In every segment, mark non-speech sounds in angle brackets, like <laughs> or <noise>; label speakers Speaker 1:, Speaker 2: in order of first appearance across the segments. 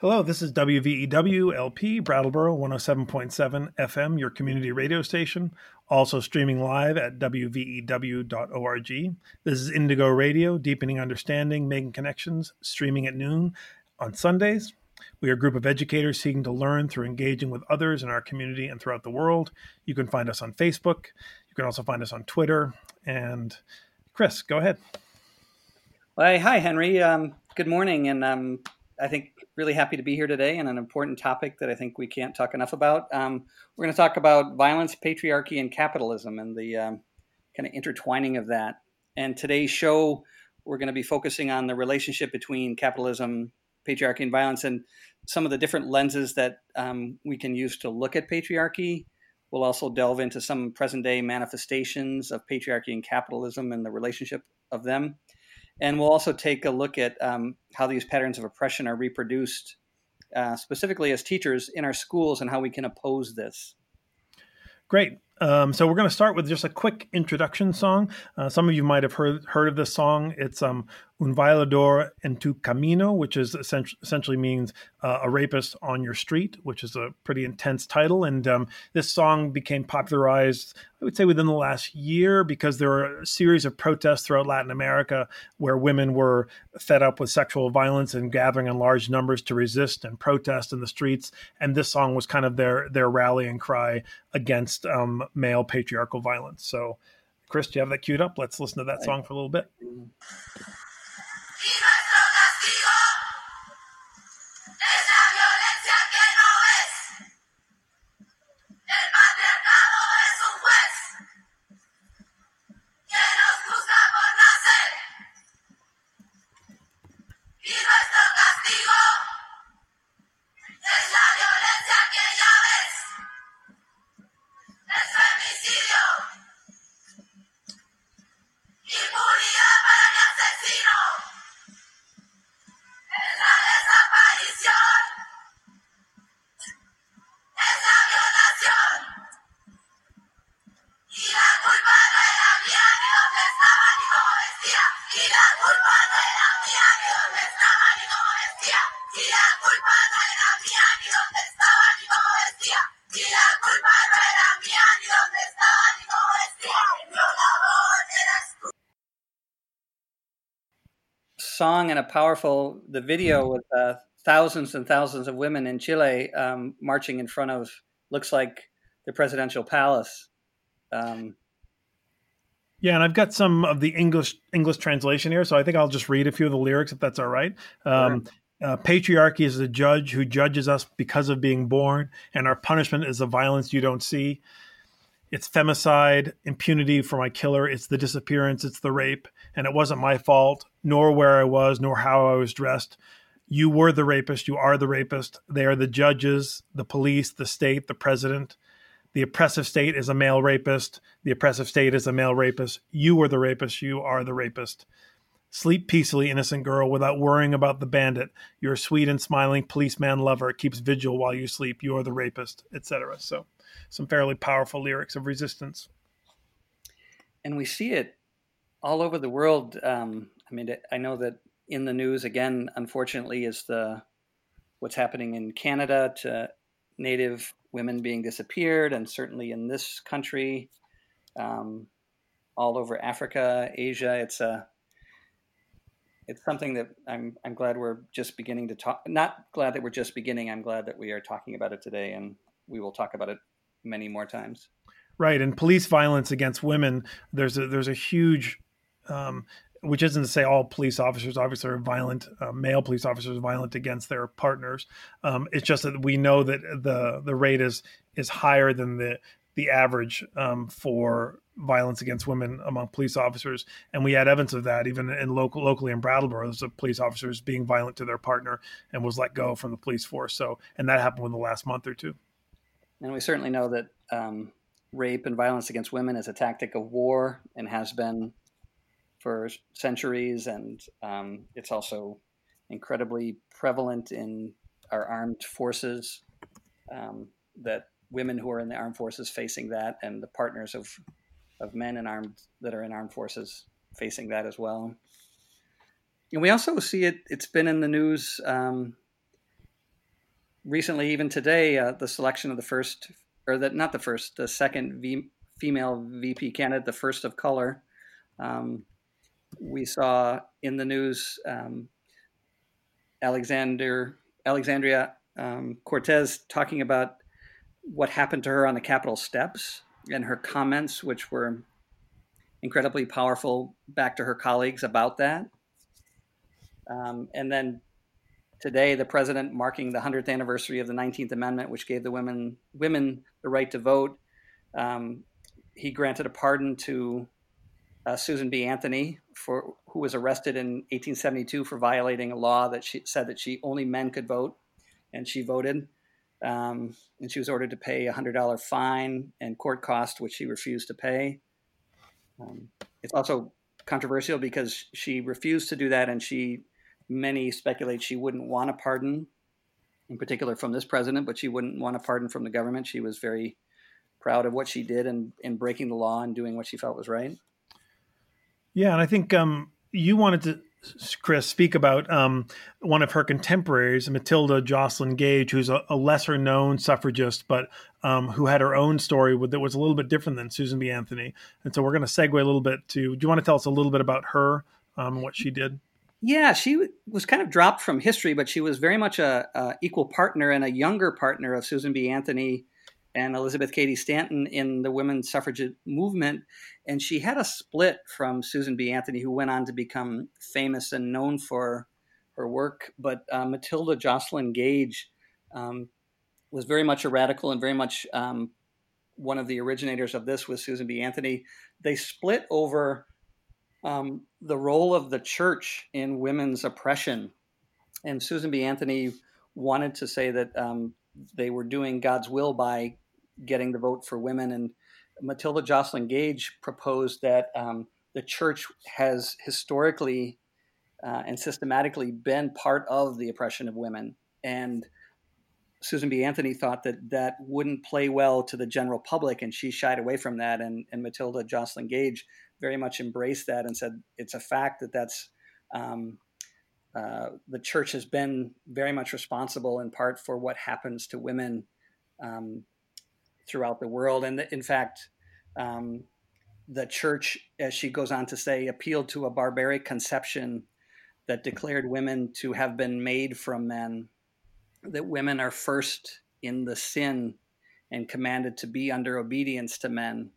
Speaker 1: Hello, this is WVEW LP Brattleboro 107.7 FM, your community radio station, also streaming live at WVEW.org. This is Indigo Radio, deepening understanding, making connections, streaming at noon on Sundays. We are a group of educators seeking to learn through engaging with others in our community and throughout the world. You can find us on Facebook. You can also find us on Twitter. And Chris, go ahead.
Speaker 2: Well, hi, Henry. Um, good morning. And um, I think really happy to be here today and an important topic that I think we can't talk enough about. Um, we're going to talk about violence, patriarchy, and capitalism and the um, kind of intertwining of that. And today's show, we're going to be focusing on the relationship between capitalism, patriarchy, and violence, and some of the different lenses that um, we can use to look at patriarchy. We'll also delve into some present day manifestations of patriarchy and capitalism and the relationship of them. And we'll also take a look at um, how these patterns of oppression are reproduced, uh, specifically as teachers in our schools, and how we can oppose this.
Speaker 1: Great. Um, so we're going to start with just a quick introduction song. Uh, some of you might have heard heard of this song. It's um, "Un violador en tu camino," which is essentially, means uh, a rapist on your street, which is a pretty intense title. And um, this song became popularized, I would say, within the last year because there were a series of protests throughout Latin America where women were fed up with sexual violence and gathering in large numbers to resist and protest in the streets. And this song was kind of their their rallying cry against um, male patriarchal violence. So, Chris, do you have that queued up? Let's listen to that song for a little bit.
Speaker 2: Song powerful the video with uh, thousands and thousands of women in Chile um, marching in front of looks like the presidential palace. Um,
Speaker 1: yeah, and I've got some of the English English translation here, so I think I'll just read a few of the lyrics if that's all right. Um, uh, patriarchy is the judge who judges us because of being born, and our punishment is the violence you don't see. It's femicide, impunity for my killer. It's the disappearance. It's the rape. And it wasn't my fault, nor where I was, nor how I was dressed. You were the rapist. You are the rapist. They are the judges, the police, the state, the president. The oppressive state is a male rapist. The oppressive state is a male rapist. You were the rapist. You are the rapist. Sleep peacefully, innocent girl, without worrying about the bandit. Your sweet and smiling policeman lover keeps vigil while you sleep. You are the rapist, etc. So some fairly powerful lyrics of resistance.
Speaker 2: And we see it all over the world. Um, I mean, I know that in the news again, unfortunately, is the what's happening in Canada to Native women being disappeared, and certainly in this country, um, all over Africa, Asia. It's a it's something that I'm I'm glad we're just beginning to talk. Not glad that we're just beginning. I'm glad that we are talking about it today, and we will talk about it many more times.
Speaker 1: Right, and police violence against women. There's a there's a huge, um, which isn't to say all police officers obviously are violent. Uh, male police officers violent against their partners. Um, it's just that we know that the the rate is is higher than the the average um, for violence against women among police officers, and we had evidence of that even in local locally in Brattleboro. There's a police officers being violent to their partner and was let go from the police force. So, and that happened within the last month or two.
Speaker 2: And we certainly know that um, rape and violence against women is a tactic of war and has been for centuries. And um, it's also incredibly prevalent in our armed forces. Um, that women who are in the armed forces facing that, and the partners of of men in armed that are in armed forces facing that as well. And we also see it. It's been in the news um, recently, even today, uh, the selection of the first, or that not the first, the second v, female VP candidate, the first of color. Um, we saw in the news um, Alexander Alexandria um, Cortez talking about what happened to her on the Capitol steps and her comments, which were incredibly powerful, back to her colleagues about that. Um, and then today, the president marking the 100th anniversary of the 19th Amendment, which gave the women women the right to vote. Um, he granted a pardon to uh, Susan B. Anthony, for who was arrested in 1872 for violating a law that she said that she only men could vote, and she voted. Um, and she was ordered to pay a hundred dollar fine and court cost, which she refused to pay. Um, it's also controversial because she refused to do that, and she many speculate she wouldn't want a pardon, in particular from this president, but she wouldn't want a pardon from the government. She was very proud of what she did and in, in breaking the law and doing what she felt was right.
Speaker 1: Yeah, and I think um, you wanted to, Chris, speak about um, one of her contemporaries, Matilda Joslyn Gage, who's a, a lesser known suffragist, but um, who had her own story with, that was a little bit different than Susan B. Anthony. And so we're going to segue a little bit to. Do you want to tell us a little bit about her um, what she did?
Speaker 2: Yeah, she was kind of dropped from history, but she was very much a, a equal partner and a younger partner of Susan B. Anthony and Elizabeth Cady Stanton in the women's suffrage movement. And she had a split from Susan B. Anthony, who went on to become famous and known for her work. But uh, Matilda Joslyn Gage um, was very much a radical and very much um, one of the originators of this with Susan B. Anthony. They split over um, the role of the church in women's oppression. And Susan B. Anthony wanted to say that um, they were doing God's will by getting the vote for women. And Matilda Joslyn Gage proposed that um, the church has historically uh, and systematically been part of the oppression of women. And Susan B. Anthony thought that that wouldn't play well to the general public, and she shied away from that. And, and Matilda Joslyn Gage very much embraced that and said it's a fact that that's um, uh, the church has been very much responsible in part for what happens to women um, throughout the world. And in fact, um, the church, as she goes on to say, appealed to a barbaric conception that declared women to have been made from men, that women are first in the sin and commanded to be under obedience to men.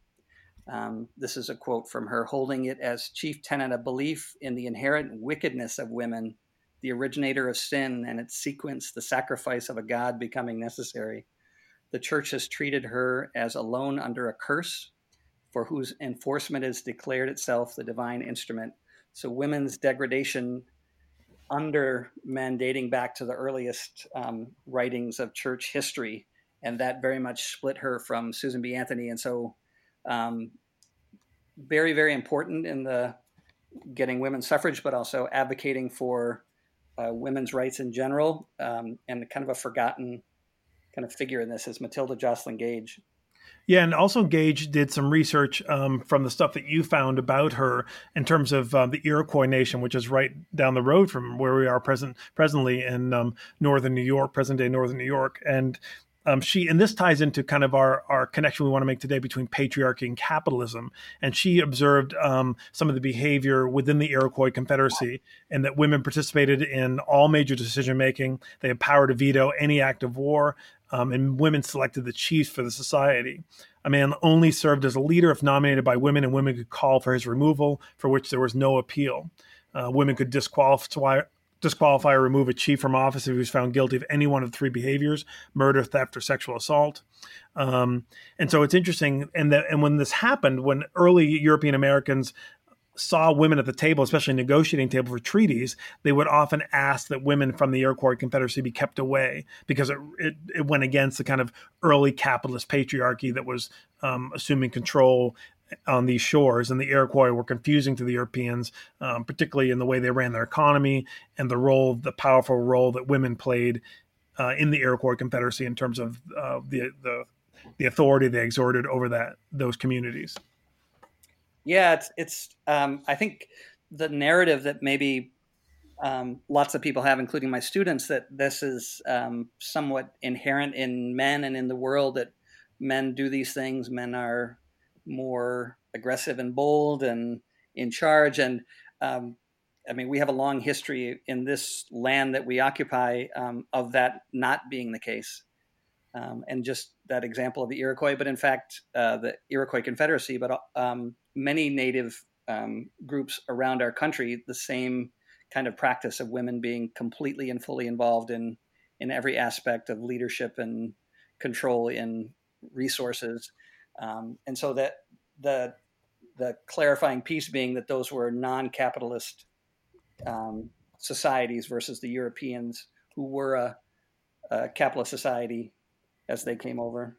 Speaker 2: Um, this is a quote from her holding it as chief tenet of belief in the inherent wickedness of women, the originator of sin and its sequence, the sacrifice of a God becoming necessary. The church has treated her as alone under a curse, for whose enforcement has declared itself the divine instrument. So, women's degradation under men dating back to the earliest um, writings of church history, and that very much split her from Susan B. Anthony. And so, um, very very important in the getting women's suffrage, but also advocating for uh, women's rights in general, um, and kind of a forgotten kind of figure in this is Matilda Joslyn Gage.
Speaker 1: Yeah, and also Gage did some research um, from the stuff that you found about her in terms of um, the Iroquois Nation, which is right down the road from where we are present presently in um, northern New York, present day northern New York, and um, she and this ties into kind of our our connection we want to make today between patriarchy and capitalism. And she observed um, some of the behavior within the Iroquois Confederacy, and that women participated in all major decision making. They had power to veto any act of war, um, and women selected the chiefs for the society. A man only served as a leader if nominated by women, and women could call for his removal, for which there was no appeal. Uh, women could disqualify disqualify or remove a chief from office if he was found guilty of any one of three behaviors murder theft or sexual assault. Um, and so it's interesting and that and when this happened when early european americans saw women at the table especially negotiating table for treaties they would often ask that women from the iroquois confederacy be kept away because it, it, it went against the kind of early capitalist patriarchy that was um, assuming control on these shores, and the Iroquois were confusing to the Europeans, um, particularly in the way they ran their economy and the role, the powerful role that women played uh, in the Iroquois Confederacy in terms of uh, the the the authority they exerted over that those communities.
Speaker 2: Yeah, it's it's. Um, I think the narrative that maybe um, lots of people have, including my students, that this is um, somewhat inherent in men and in the world that men do these things. Men are more aggressive and bold and in charge. And um, I mean, we have a long history in this land that we occupy um, of that not being the case. Um, and just that example of the Iroquois, but in fact, uh, the Iroquois Confederacy, but um, many native groups around our country, the same kind of practice of women being completely and fully involved in in every aspect of leadership and control in resources, um, and so that the the clarifying piece being that those were non-capitalist um, societies versus the Europeans who were a, a capitalist society as they came over.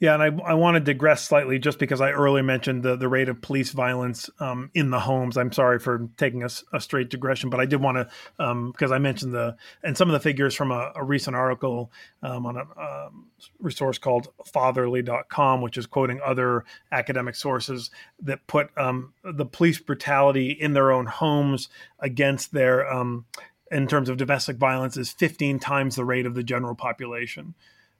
Speaker 1: Yeah, and I, I want to digress slightly just because I earlier mentioned the, the rate of police violence um, in the homes. I'm sorry for taking a, a straight digression, but I did want to um, because I mentioned the and some of the figures from a, a recent article um, on a um, resource called Fatherly.com, which is quoting other academic sources that put um, the police brutality in their own homes against their um, in terms of domestic violence is 15 times the rate of the general population.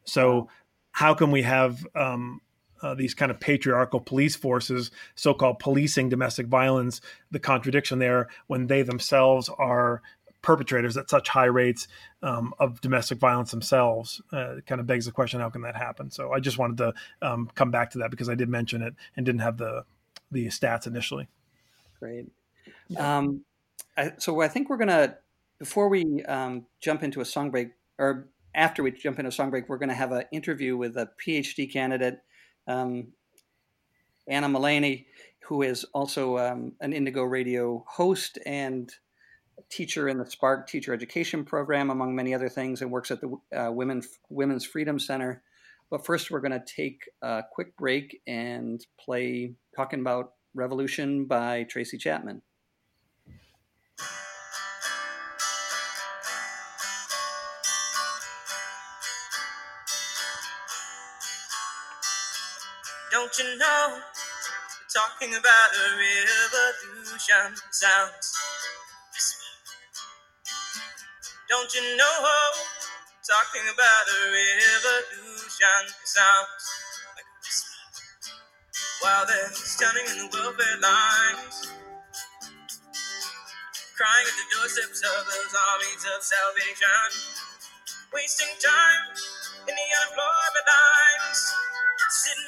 Speaker 1: So how can we have um, uh, these kind of patriarchal police forces, so-called policing domestic violence? The contradiction there when they themselves are perpetrators at such high rates um, of domestic violence themselves uh, kind of begs the question: How can that happen? So I just wanted to um, come back to that because I did mention it and didn't have the the stats initially.
Speaker 2: Great. Um, I, so I think we're gonna before we um, jump into a song break or after we jump into song break, we're going to have an interview with a PhD candidate, um, Anna Mullaney, who is also um, an Indigo Radio host and teacher in the Spark Teacher Education Program, among many other things, and works at the uh, Women Women's Freedom Center. But first, we're going to take a quick break and play "Talking About Revolution" by Tracy Chapman.
Speaker 3: Don't you know? We're Talking about a revolution sounds. Don't you know? Talking about a revolution sounds like a whisper. While they're standing in the welfare lines, crying at the doorsteps of those armies of salvation, wasting time in the unemployment lines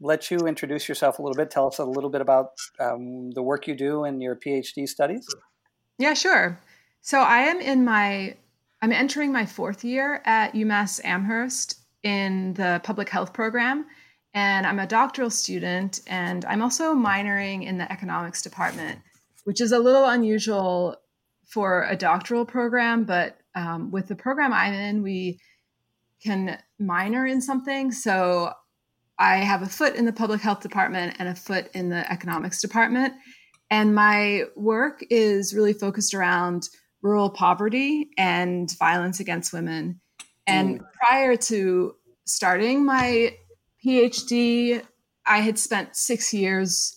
Speaker 2: let you introduce yourself a little bit. Tell us a little bit about um, the work you do in your PhD studies.
Speaker 4: Yeah, sure. So I am in my, I'm entering my fourth year at UMass Amherst in the public health program. And I'm a doctoral student, and I'm also minoring in the economics department, which is a little unusual for a doctoral program. But um, with the program I'm in, we can minor in something. So I have a foot in the public health department and a foot in the economics department. And my work is really focused around rural poverty and violence against women. And mm. prior to starting my PhD, I had spent six years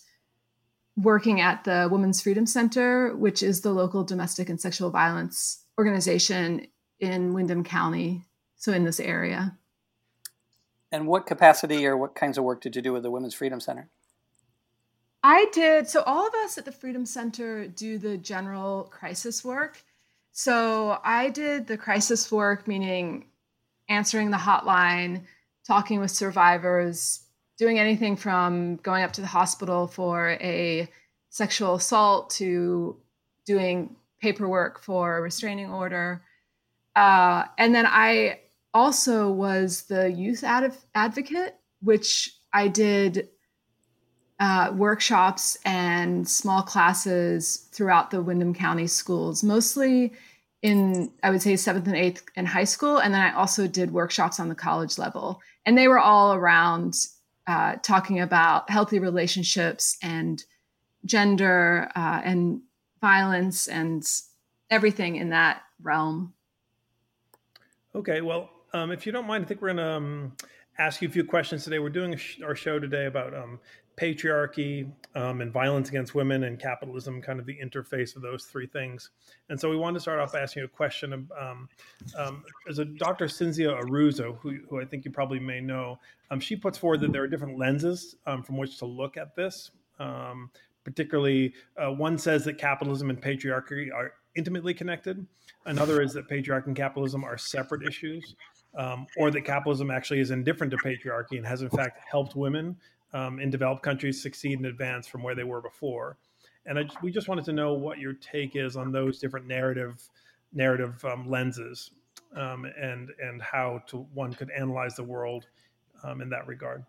Speaker 4: working at the Women's Freedom Center, which is the local domestic and sexual violence organization in Windham County, so in this area.
Speaker 2: And what capacity or what kinds of work did you do with the Women's Freedom Center?
Speaker 4: I did. So, all of us at the Freedom Center do the general crisis work. So, I did the crisis work, meaning answering the hotline, talking with survivors, doing anything from going up to the hospital for a sexual assault to doing paperwork for a restraining order. Uh, and then I also was the youth ad- advocate, which I did uh, workshops and small classes throughout the Windham County schools, mostly in I would say seventh and eighth in high school, and then I also did workshops on the college level, and they were all around uh, talking about healthy relationships and gender uh, and violence and everything in that realm.
Speaker 1: Okay, well, um, if you don't mind, I think we're going to um, ask you a few questions today. We're doing sh- our show today about um, patriarchy um, and violence against women and capitalism, kind of the interface of those three things. And so we wanted to start off by asking you a question. Of, um, um, as a Dr. Cinzia Arruzza, who, who, I think you probably may know, she puts forward that there are different lenses from which to look at this. Particularly, uh, one says that capitalism and patriarchy are intimately connected. Another is that patriarchy and capitalism are separate issues. Um, or that capitalism actually is indifferent to patriarchy and has in fact helped women um, in developed countries succeed and advance from where they were before. And I, we just wanted to know what your take is on those different narrative narrative um, lenses um, and and how to one could analyze the world um, in that regard.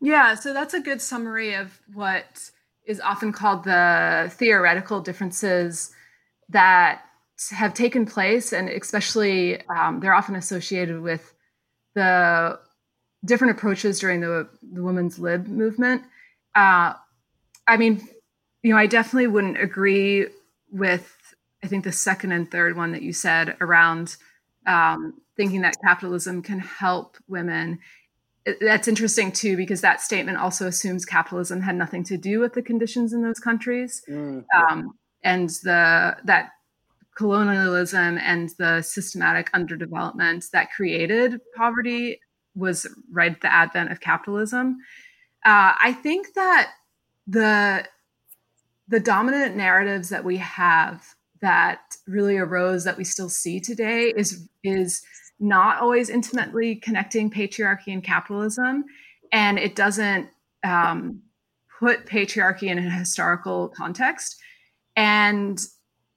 Speaker 4: Yeah, so that's a good summary of what is often called the theoretical differences that have taken place, and especially um, they're often associated with the different approaches during the the women's lib movement. Uh, I mean, you know, I definitely wouldn't agree with I think the second and third one that you said around um, thinking that capitalism can help women. that's interesting too because that statement also assumes capitalism had nothing to do with the conditions in those countries, mm, yeah. um, and the that colonialism and the systematic underdevelopment that created poverty was right at the advent of capitalism. Uh, I think that the the dominant narratives that we have that really arose that we still see today is is not always intimately connecting patriarchy and capitalism, and it doesn't um, put patriarchy in a historical context. And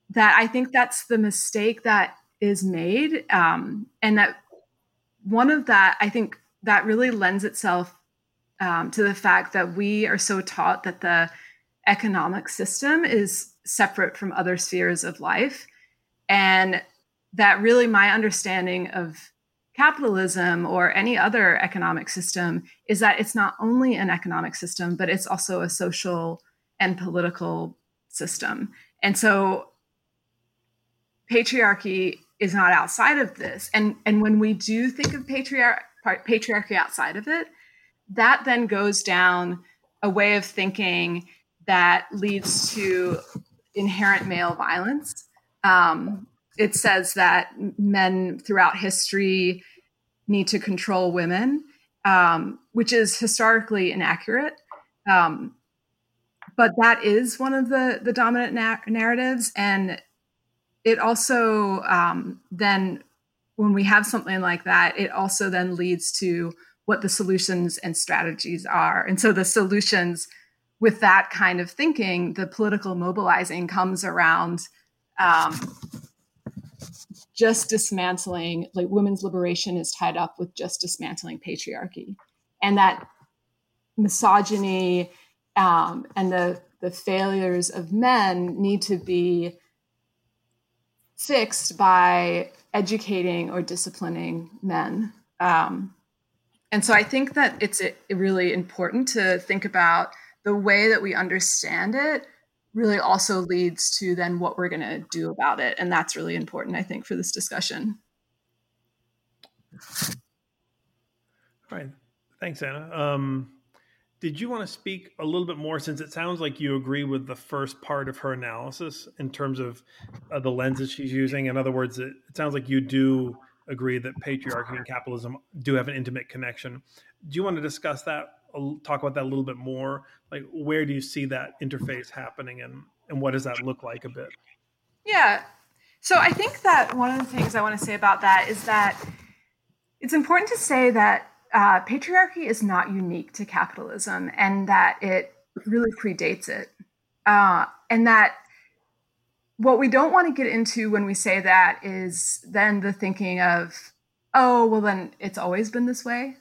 Speaker 4: that I think that's the mistake that is made, um, and that one of that, I think that really lends itself um, to the fact that we are so taught that the economic system is separate from other spheres of life. And that really my understanding of capitalism or any other economic system is that it's not only an economic system, but it's also a social and political system. And so patriarchy is not outside of this. And and when we do think of patriarch, patriarchy outside of it, that then goes down a way of thinking that leads to inherent male violence. Um, it says that men throughout history need to control women, um, which is historically inaccurate. Um, but that is one of the the dominant na- narratives, and it also um, then when we have something like that it also then leads to what the solutions and strategies are. And so the solutions with that kind of thinking the political mobilizing comes around um, just dismantling like women's liberation is tied up with just dismantling patriarchy. And that misogyny um, and the the failures of men need to be fixed by educating or disciplining men. Um, and so I think that it's really important to think about the way that we understand it really also leads to then what we're going to do about it. And that's really important, I think, for this discussion.
Speaker 1: All right. Thanks, Anna. Um, did you want to speak a little bit more since it sounds like you agree with the first part of her analysis in terms of uh, the lenses she's using? In other words, it, it, sounds like you do agree that patriarchy and capitalism do have an intimate connection. Do you want to discuss that, talk about that a little bit more? Like, where do you see that interface happening and, and what does that look like a bit?
Speaker 4: Yeah. So I think that one of the things I want to say about that is that it's important to say that uh, patriarchy is not unique to capitalism and that it really predates it. Uh, and that what we don't want to get into when we say that is then the thinking of, oh, well, then it's always been this way,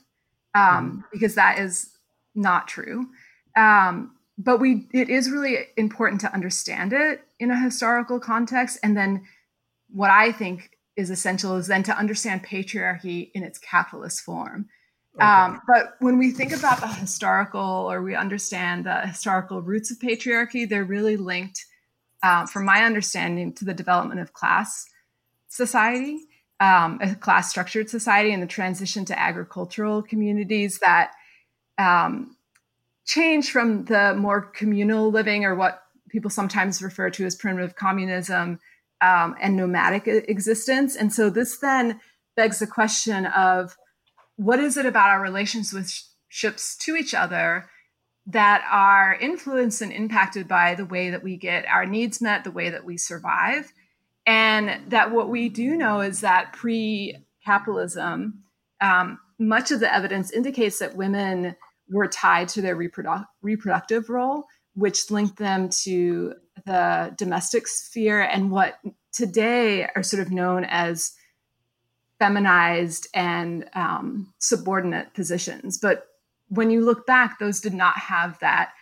Speaker 4: um, mm-hmm. because that is not true. Um, but we, it is really important to understand it in a historical context and then what I think is essential is then to understand patriarchy in its capitalist form. Um, but when we think about the historical or we understand the historical roots of patriarchy, they're really linked, uh, from my understanding, to the development of class society, um, a class structured society, and the transition to agricultural communities that um, change from the more communal living or what people sometimes refer to as primitive communism um, and nomadic existence. And so this then begs the question of what is it about our relationships to each other that are influenced and impacted by the way that we get our needs met, the way that we survive. And that what we do know is that pre capitalism, um, much of the evidence indicates that women were tied to their reprodu- reproductive role, which linked them to the domestic sphere and what today are sort of known as feminized and um, subordinate positions. But when you look back, those did not have that,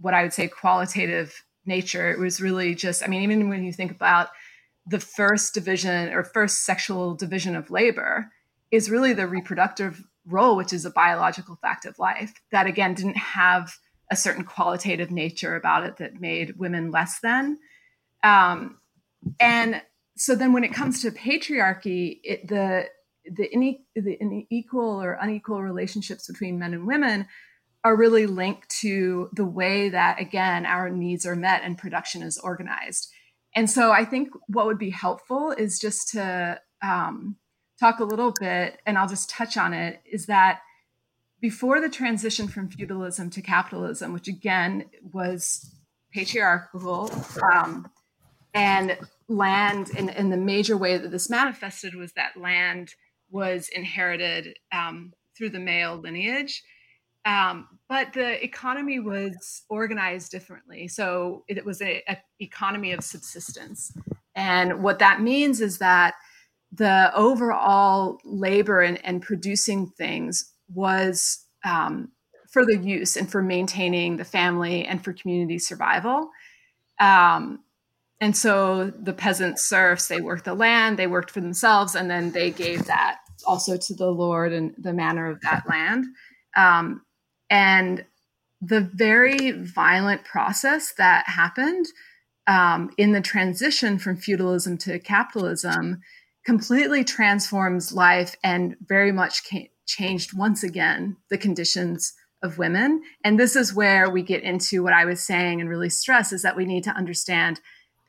Speaker 4: what I would say, qualitative nature. It was really just, I mean, even when you think about the first division or first sexual division of labor, is really the reproductive role, which is a biological fact of life that again didn't have a certain qualitative nature about it that made women less than. Um, and so then when it comes to patriarchy, it, the the, ine- the unequal or unequal relationships between men and women are really linked to the way that again our needs are met and production is organized. And so I think what would be helpful is just to um, talk a little bit, and I'll just touch on it, is that before the transition from feudalism to capitalism, which again was patriarchal, um, and land in, in the major way that this manifested was that land was inherited um, through the male lineage. Um, but the economy was organized differently. So it was an economy of subsistence. And what that means is that the overall labor and, and producing things was um, for the use and for maintaining the family and for community survival. Um, and so the peasants, serfs, they worked the land, they worked for themselves, and then they gave that also to the Lord and the manor of that land. Um, and the very violent process that happened um, in the transition from feudalism to capitalism completely transforms life and very much changed once again the conditions of women. And this is where we get into what I was saying and really stress is that we need to understand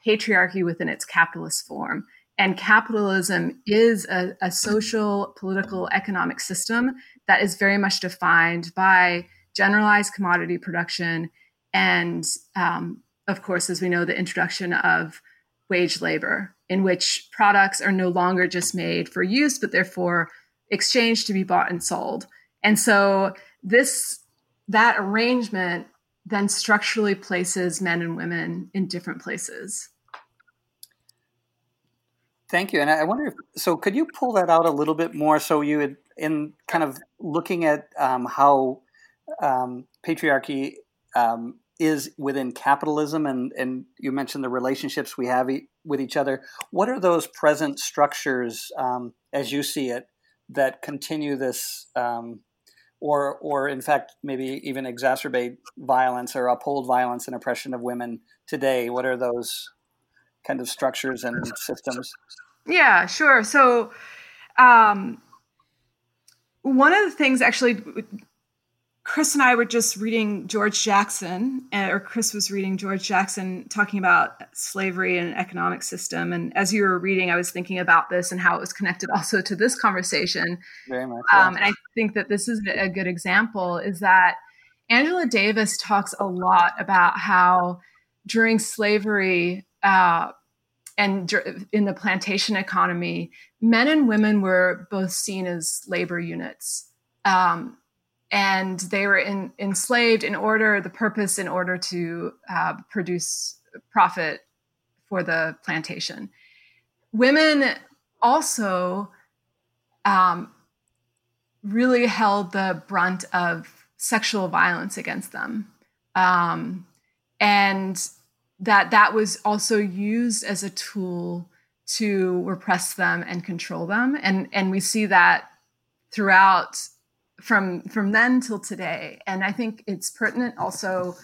Speaker 4: patriarchy within its capitalist form. And capitalism is a, a social, political, economic system that is very much defined by generalized commodity production and, um, of course, as we know, the introduction of wage labor, in which products are no longer just made for use, but therefore exchanged to be bought and sold. And so this that arrangement then structurally places men and women in different places.
Speaker 2: Thank you. And I wonder if so. Could you pull that out a little bit more? So you had in kind of looking at um, how um, patriarchy um, is within capitalism, and and you mentioned the relationships we have e- with each other. What are those present structures um, as you see it that continue this? Um, or, or in fact, maybe even exacerbate violence or uphold violence and oppression of women today. What are those kind of structures and systems?
Speaker 4: Yeah, sure. So, um, one of the things actually, Chris and I were just reading George Jackson, or Chris was reading George Jackson talking about slavery and economic system. And as you were reading, I was thinking about this and how it was connected also to this conversation.
Speaker 2: Very much.
Speaker 4: Um, and I think that this is a good example is that Angela Davis talks a lot about how during slavery, uh, and in the plantation economy, men and women were both seen as labor units. Um, and they were in, enslaved in order, the purpose in order to uh, produce profit for the plantation. Women also um, really held the brunt of sexual violence against them. Um, and that that was also used as a tool to repress them and control them. And and we see that throughout from from then till today. And i think it's pertinent also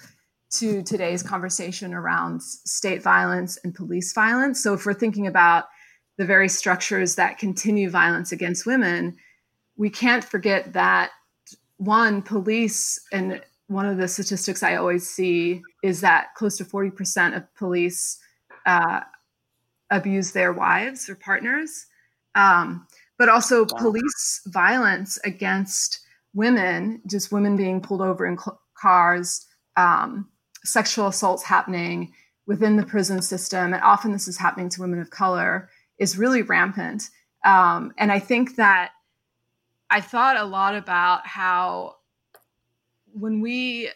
Speaker 4: to today's conversation around state violence and police violence. So if we're thinking about the very structures that continue violence against women we can't forget that one police and one of the statistics i always see is that close to 40% of police uh, abuse their wives or partners, um, but also wow. police violence against women, just women being pulled over in cl- cars, um, sexual assaults happening within the prison system, and often this is happening to women of color, is really rampant. Um, and I think that I thought a lot about how when we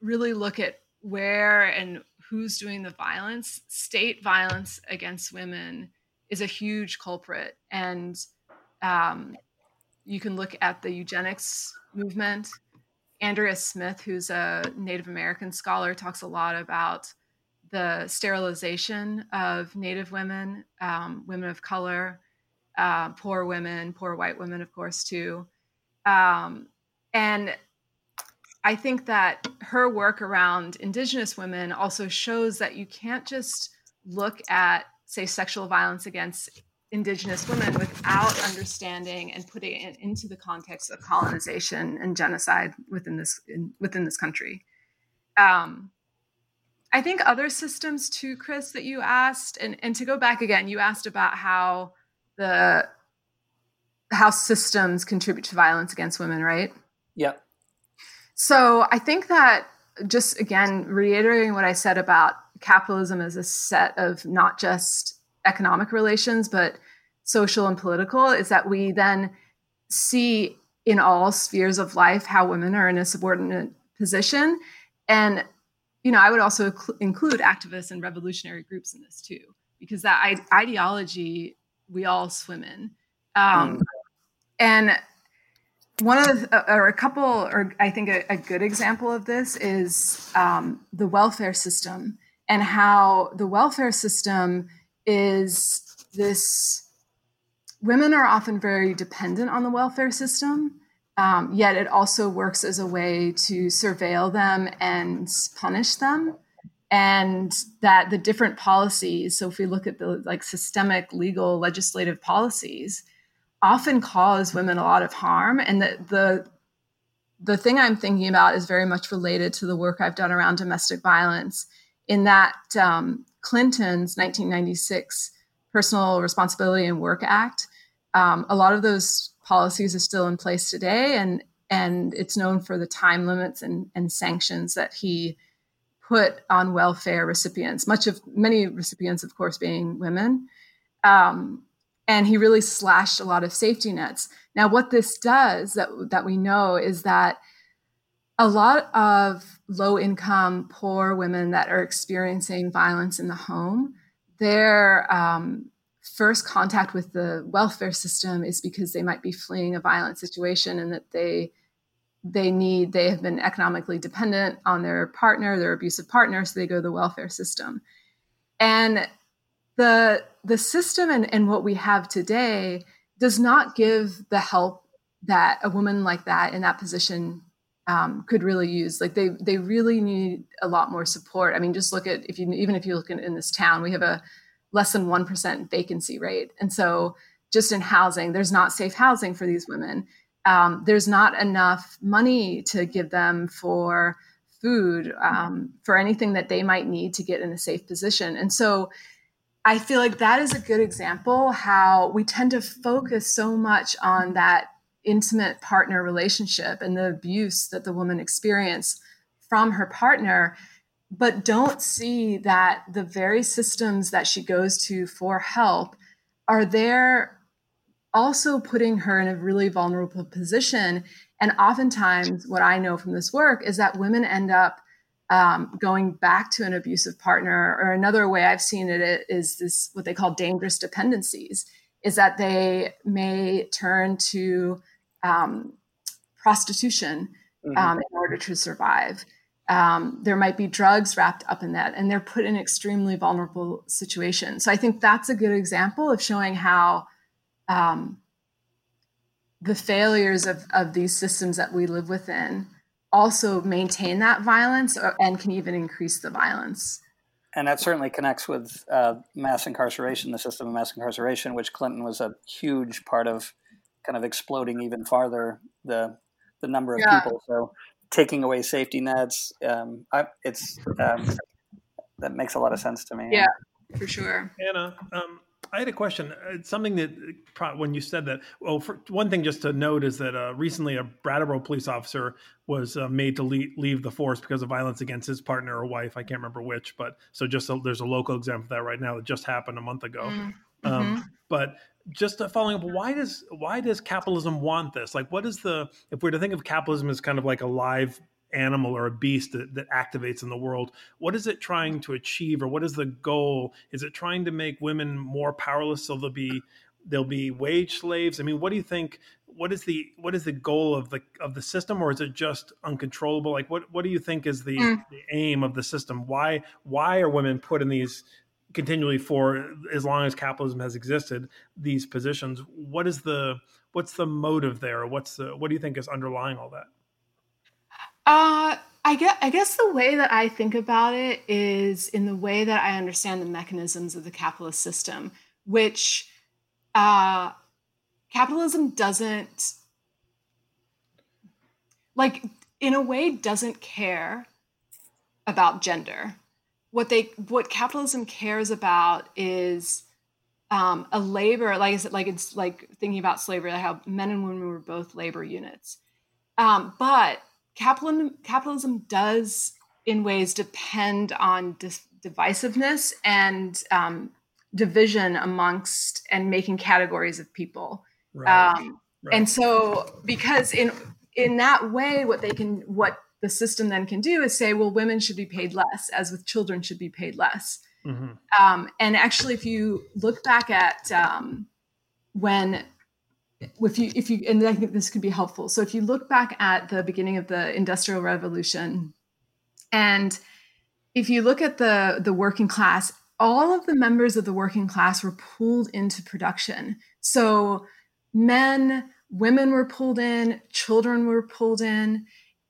Speaker 4: really look at where and who's doing the violence, state violence against women is a huge culprit. And um, you can look at the eugenics movement. Andrea Smith, who's a Native American scholar, talks a lot about the sterilization of Native women, um, women of color, uh, poor women, poor white women, of course, too. Um, and I think that her work around Indigenous women also shows that you can't just look at, say, sexual violence against Indigenous women without understanding and putting it into the context of colonization and genocide within this in, within this country. Um, I think other systems too, Chris, that you asked, and, and to go back again, you asked about how the how systems contribute to violence against women, right?
Speaker 2: Yep.
Speaker 4: So I think that just again, reiterating what I said about capitalism as a set of not just economic relations, but social and political, is that we then see in all spheres of life how women are in a subordinate position. And, you know, I would also include activists and revolutionary groups in this too, because that ideology we all swim in. Um, mm. And one of the, or a couple or i think a, a good example of this is um, the welfare system and how the welfare system is this women are often very dependent on the welfare system um, yet it also works as a way to surveil them and punish them. And that the different policies so if we look at the like systemic legal legislative policies often cause women a lot of harm and the, the the thing i'm thinking about is very much related to the work i've done around domestic violence in that um, clinton's 1996 personal responsibility and work act um, a lot of those policies are still in place today and and it's known for the time limits and, and sanctions that he put on welfare recipients much of many recipients of course being women. Um, and he really slashed a lot of safety nets. Now, what this does that that we know is that a lot of low income, poor women that are experiencing violence in the home, their um, first contact with the welfare system is because they might be fleeing a violent situation and that they they need they have been economically dependent on their partner, their abusive partner, so they go to the welfare system. And the the system and, and what we have today does not give the help that a woman like that in that position um, could really use. Like they they really need a lot more support. I mean, just look at if you even if you look in, in this town, we have a less than one percent vacancy rate, and so just in housing, there's not safe housing for these women. Um, there's not enough money to give them for food, um, for anything that they might need to get in a safe position, and so I feel like that is a good example how we tend to focus so much on that intimate partner relationship and the abuse that the woman experienced from her partner, but don't see that the very systems that she goes to for help are there also putting her in a really vulnerable position. And oftentimes, what I know from this work is that women end up um, going back to an abusive partner or another way i've seen it is this what they call dangerous dependencies is that they may turn to um, prostitution mm-hmm. um, in order to survive Um, there might be drugs wrapped up in that, and they're put in extremely vulnerable situations. So I think that's a good example of showing how um, the failures of, of these systems that we live within also maintain that violence or, and can even increase the violence.
Speaker 2: And that certainly connects with uh, mass incarceration, the system of mass incarceration, which Clinton was a huge part of, kind of exploding even farther the the number of yeah. people. So taking away safety nets, um, I, it's um, that makes a lot of sense to me.
Speaker 4: Yeah, for sure.
Speaker 1: Anna, um, I had a question. It's something that when you said that, well, one thing just to note is that uh, recently a Brattleboro police officer was uh, made to leave, leave, the force because of violence against his partner or wife. I can't remember which, but so just a, there's a local example of that right now that just happened a month ago. Mm-hmm. Um, but just following up, why does why does capitalism want this? Like, what is the if we're to think of capitalism as kind of like a live animal or a beast that, that activates in the world what is it trying to achieve or what is the goal? Is it trying to make women more powerless so they'll be they'll be wage slaves? I mean what do you think what is the what is the goal of the of the system or is it just uncontrollable? Like what what do you think is the, mm. the aim of the system? Why why are women put in these continually for as long as capitalism has existed these positions? What is the what's the motive there? What's the what do you think is underlying all that
Speaker 4: uh, I guess, I guess the way that I think about it is in the way that I understand the mechanisms of the capitalist system, which uh, capitalism doesn't, like, in a way, doesn't care about gender. What they what capitalism cares about is um, a labor, like I said, like it's like thinking about slavery, like how men and women were both labor units. Um, but capitalism, capitalism does in ways depend on dis- divisiveness and um, division amongst and making categories of people right. Um, right. and so because in in that way what they can what the system then can do is say well women should be paid less as with children should be paid less mm-hmm. um, and actually if you look back at um, when if you if you and I think this could be helpful. So if you look back at the beginning of the Industrial Revolution, and if you look at the the working class, all of the members of the working class were pulled into production. So men, women were pulled in, children were pulled in,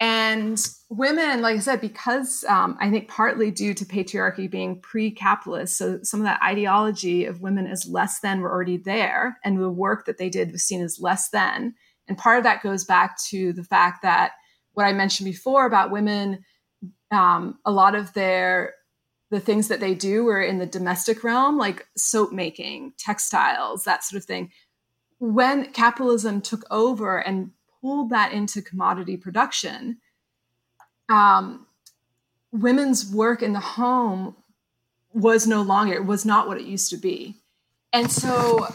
Speaker 4: and women, like I said, because um, I think partly due to patriarchy being pre capitalist, so some of that ideology of women as less than were already there, and the work that they did was seen as less than. And part of that goes back to the fact that what I mentioned before about women, um, a lot of their the things that they do were in the domestic realm, like soap making, textiles, that sort of thing. When capitalism took over and pulled that into commodity production, um, women's work in the home was no longer, it was not what it used to be. And so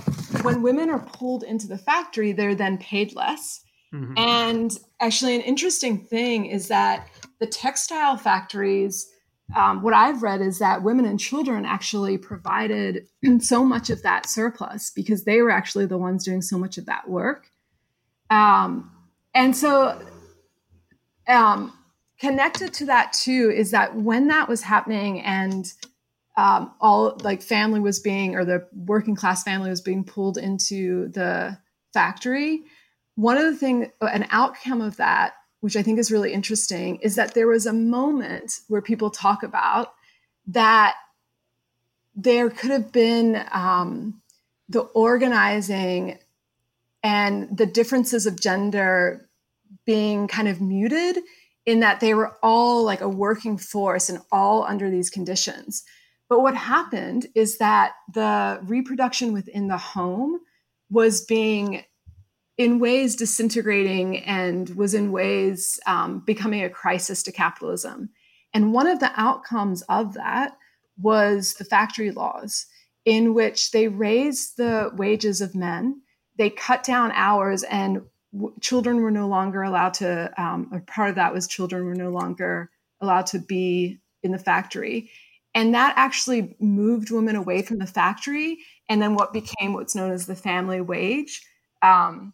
Speaker 4: when women are pulled into the factory, they're then paid less. Mm-hmm. And actually, an interesting thing is that the textile factories, um, what I've read is that women and children actually provided <clears throat> so much of that surplus because they were actually the ones doing so much of that work. Um, and so, um, connected to that too is that when that was happening and um, all like family was being or the working class family was being pulled into the factory one of the things an outcome of that which i think is really interesting is that there was a moment where people talk about that there could have been um, the organizing and the differences of gender being kind of muted in that they were all like a working force and all under these conditions. But what happened is that the reproduction within the home was being, in ways, disintegrating and was in ways um, becoming a crisis to capitalism. And one of the outcomes of that was the factory laws, in which they raised the wages of men, they cut down hours, and w- children were no longer allowed to, um, or part of that was children were no longer allowed to be in the factory. And that actually moved women away from the factory and then what became what's known as the family wage. Um,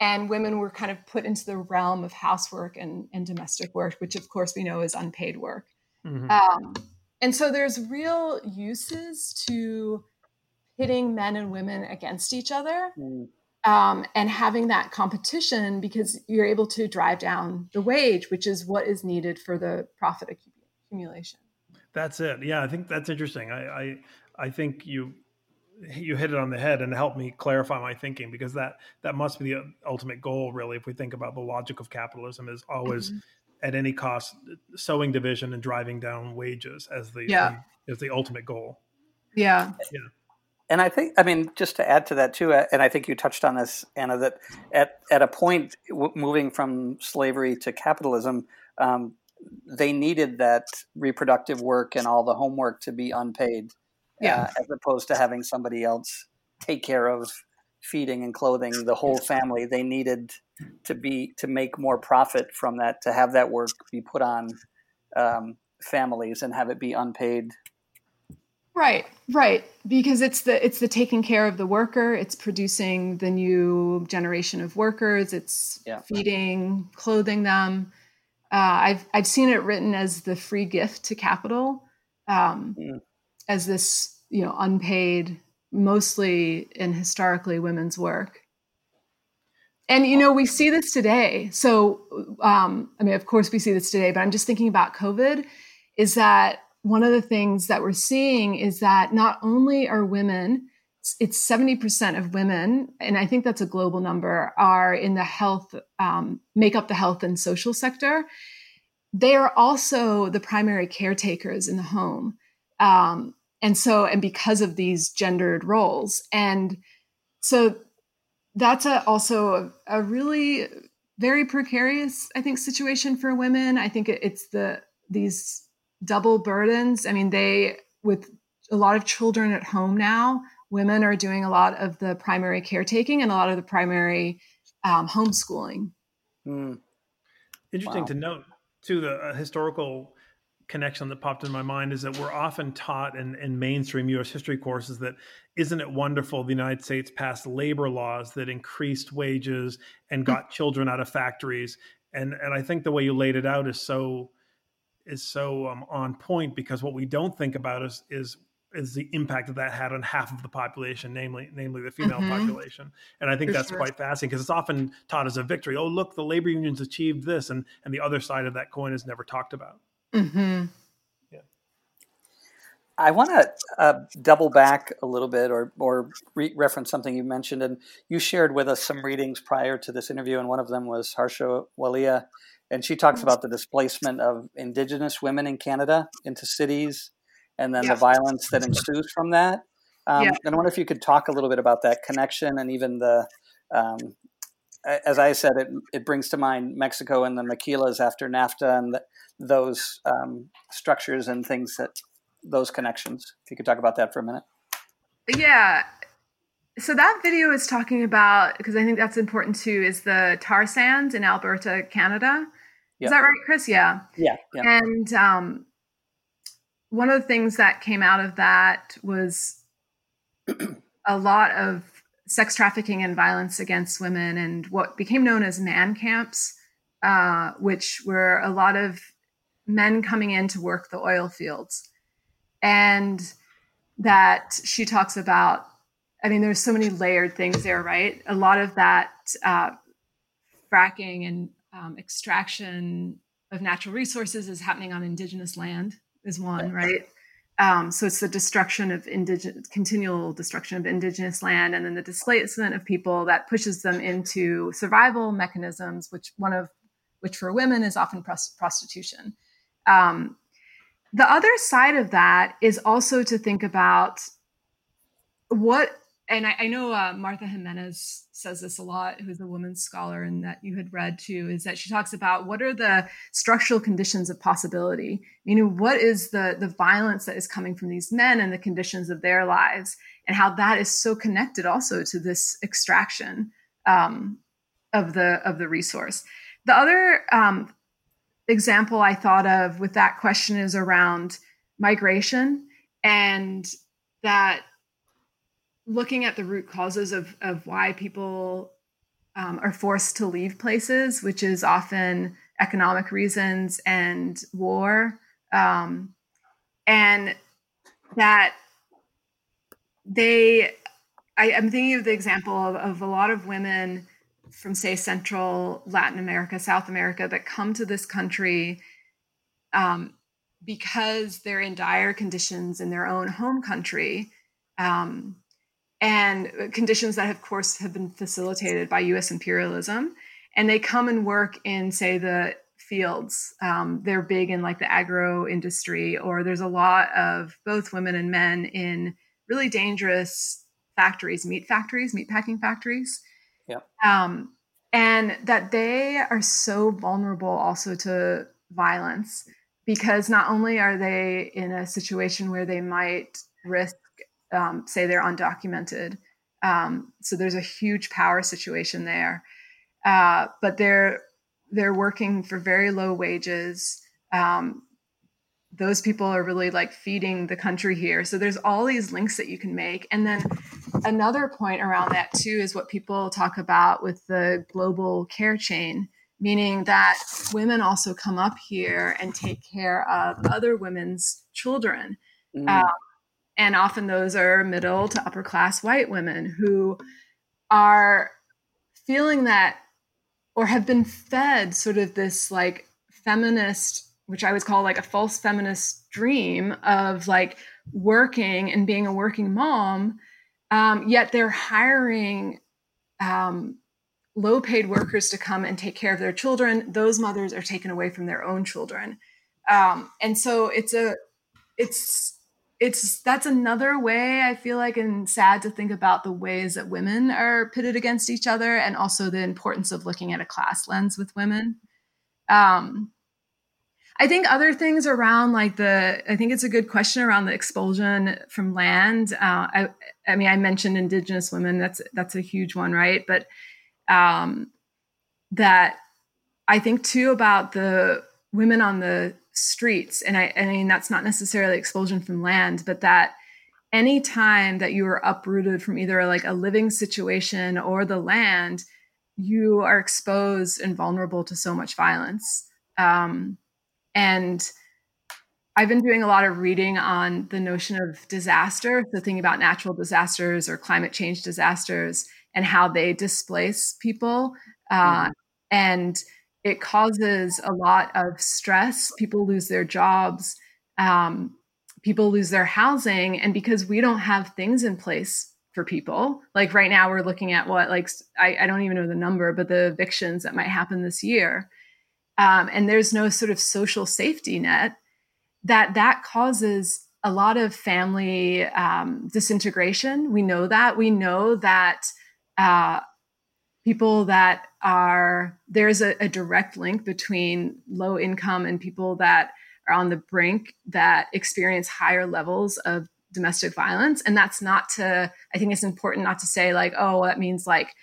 Speaker 4: and women were kind of put into the realm of housework and, and domestic work, which of course we know is unpaid work. Mm-hmm. Um, and so there's real uses to pitting men and women against each other mm. Um, and having that competition because you're able to drive down the wage, which is what is needed for the profit accumulation.
Speaker 1: That's it. Yeah, I think that's interesting. I, I, I think you you hit it on the head and helped me clarify my thinking because that that must be the ultimate goal really if we think about the logic of capitalism is always mm-hmm. at any cost sowing division and driving down wages as the yeah. um, is the ultimate goal
Speaker 4: yeah
Speaker 1: yeah
Speaker 2: and I think, I mean, just to add to that too, uh, and I think you touched on this, Anna, that at at a point w- moving from slavery to capitalism, um, they needed that reproductive work and all the homework to be unpaid yeah. Uh, as opposed to having somebody else take care of feeding and clothing the whole family. They needed to be to make more profit from that to have that work be put on um, families and have it be unpaid.
Speaker 4: Right, right, because it's the it's the taking care of the worker. It's producing the new generation of workers. It's yeah. feeding, clothing them. Uh, I've I've seen it written as the free gift to capital. Um, mm as this you know unpaid mostly and historically women's work and you know we see this today so um, i mean of course we see this today but i'm just thinking about covid is that one of the things that we're seeing is that not only are women it's 70% of women and i think that's a global number are in the health um, make up the health and social sector. They are also the primary caretakers in the home. Um, and so and because of these gendered roles. And so that's a, also a, a, really very precarious i think situation for women. I think it, it's the these double burdens i mean they with a lot of children at home now women are doing a lot of the primary caretaking and a lot of the primary um, homeschooling
Speaker 1: mm. interesting wow. to note too the uh, historical connection that popped in my mind is that we're often taught in, in mainstream U.S. history courses that isn't it wonderful the United States passed labor laws that increased wages and got hmm. children out of factories, and and I think the way you laid it out is so is so um, on point because what we don't think about is is is the impact that that had on half of the population, namely namely the female mm-hmm. population. And I think For that's sure. quite fascinating because it's often taught as a victory. Oh, look, the labor unions achieved this, and and the other side of that coin is never talked about. Mm-hmm.
Speaker 2: Yeah. I want to uh, double back a little bit or, or re- reference something you mentioned. And you shared with us some readings prior to this interview, and one of them was Harsha Walia. And she talks about the displacement of Indigenous women in Canada into cities and then yeah. the violence that ensues from that. Um, yeah. And I wonder if you could talk a little bit about that connection and even the um, as I said, it, it brings to mind Mexico and the maquilas after NAFTA and the, those um, structures and things that those connections. If you could talk about that for a minute.
Speaker 4: Yeah. So that video is talking about because I think that's important too. Is the tar sands in Alberta, Canada? Yep. Is that right, Chris?
Speaker 2: Yeah. Yeah. yeah.
Speaker 4: And um, one of the things that came out of that was <clears throat> a lot of sex trafficking and violence against women and what became known as man camps, uh, which were a lot of men coming in to work the oil fields. And that she talks about, I mean, there's so many layered things there, right? A lot of that uh, fracking and um, extraction of natural resources is happening on indigenous land, is one, right? Um, so it's the destruction of indigenous, continual destruction of indigenous land, and then the displacement of people that pushes them into survival mechanisms, which one of which for women is often prostitution. Um, the other side of that is also to think about what and I, I know uh, Martha Gimenez says this a lot, who's a women's scholar and that you had read too, is that she talks about what are the structural conditions of possibility? You know, what is the the violence that is coming from these men and the conditions of their lives, and how that is so connected also to this extraction um, of the of the resource. The other um, example I thought of with that question is around migration and that looking at the root causes of, of why people um, are forced to leave places, which is often economic reasons and war. Um, and that they, I, am thinking of the example of, of a lot of women from, say, Central Latin America, South America, that come to this country um, because they're in dire conditions in their own home country. Um, and conditions that, of course, have been facilitated by US imperialism. And they come and work in, say, the fields. Um, they're big in like the agro industry, or there's a lot of both women and men in really dangerous factories, meat factories, meat packing factories.
Speaker 2: Yeah.
Speaker 4: Um, and that they are so vulnerable also to violence because not only are they in a situation where they might risk um, say they're undocumented. Um, so there's a huge power situation there. Uh, but they're they're working for very low wages. Um, those people are really like feeding the country here. So there's all these links that you can make. And then another point around that too is what people talk about with the global care chain, meaning that women also come up here and take care of other women's children. Mm. Um, and often those are middle to upper class white women who are feeling that or have been fed sort of this like feminist which i would call like a false feminist dream of like working and being a working mom um, yet they're hiring um, low paid workers to come and take care of their children. Those mothers are taken away from their own children. Um, and so it's a it's it's that's another way I feel like and sad to think about the ways that women are pitted against each other and also the importance of looking at a class lens with women. Um, I think other things around like the I think it's a good question around the expulsion from land. Uh, I I mean I mentioned indigenous women that's that's a huge one right but um, that I think too about the women on the streets. And I, I mean that's not necessarily expulsion from land but that any time that you are uprooted from either like a living situation or the land you are exposed and vulnerable to so much violence. Um, and i've been doing a lot of reading on the notion of disaster so thinking about natural disasters or climate change disasters and how they displace people. Uh, mm-hmm. and it causes a lot of stress. People lose their jobs, um, people lose their housing. And because we don't have things in place for people, like right now, we're looking at what, like, I, I don't even know the number, but the evictions that might happen this year. Um, and there's no sort of social safety net that that causes a lot of family um, disintegration. We know that. We know that uh, people that are there's a, a, direct link between low income and people that are on the brink that experience higher levels of domestic violence. And that's not to i think it's important not to say like oh that means like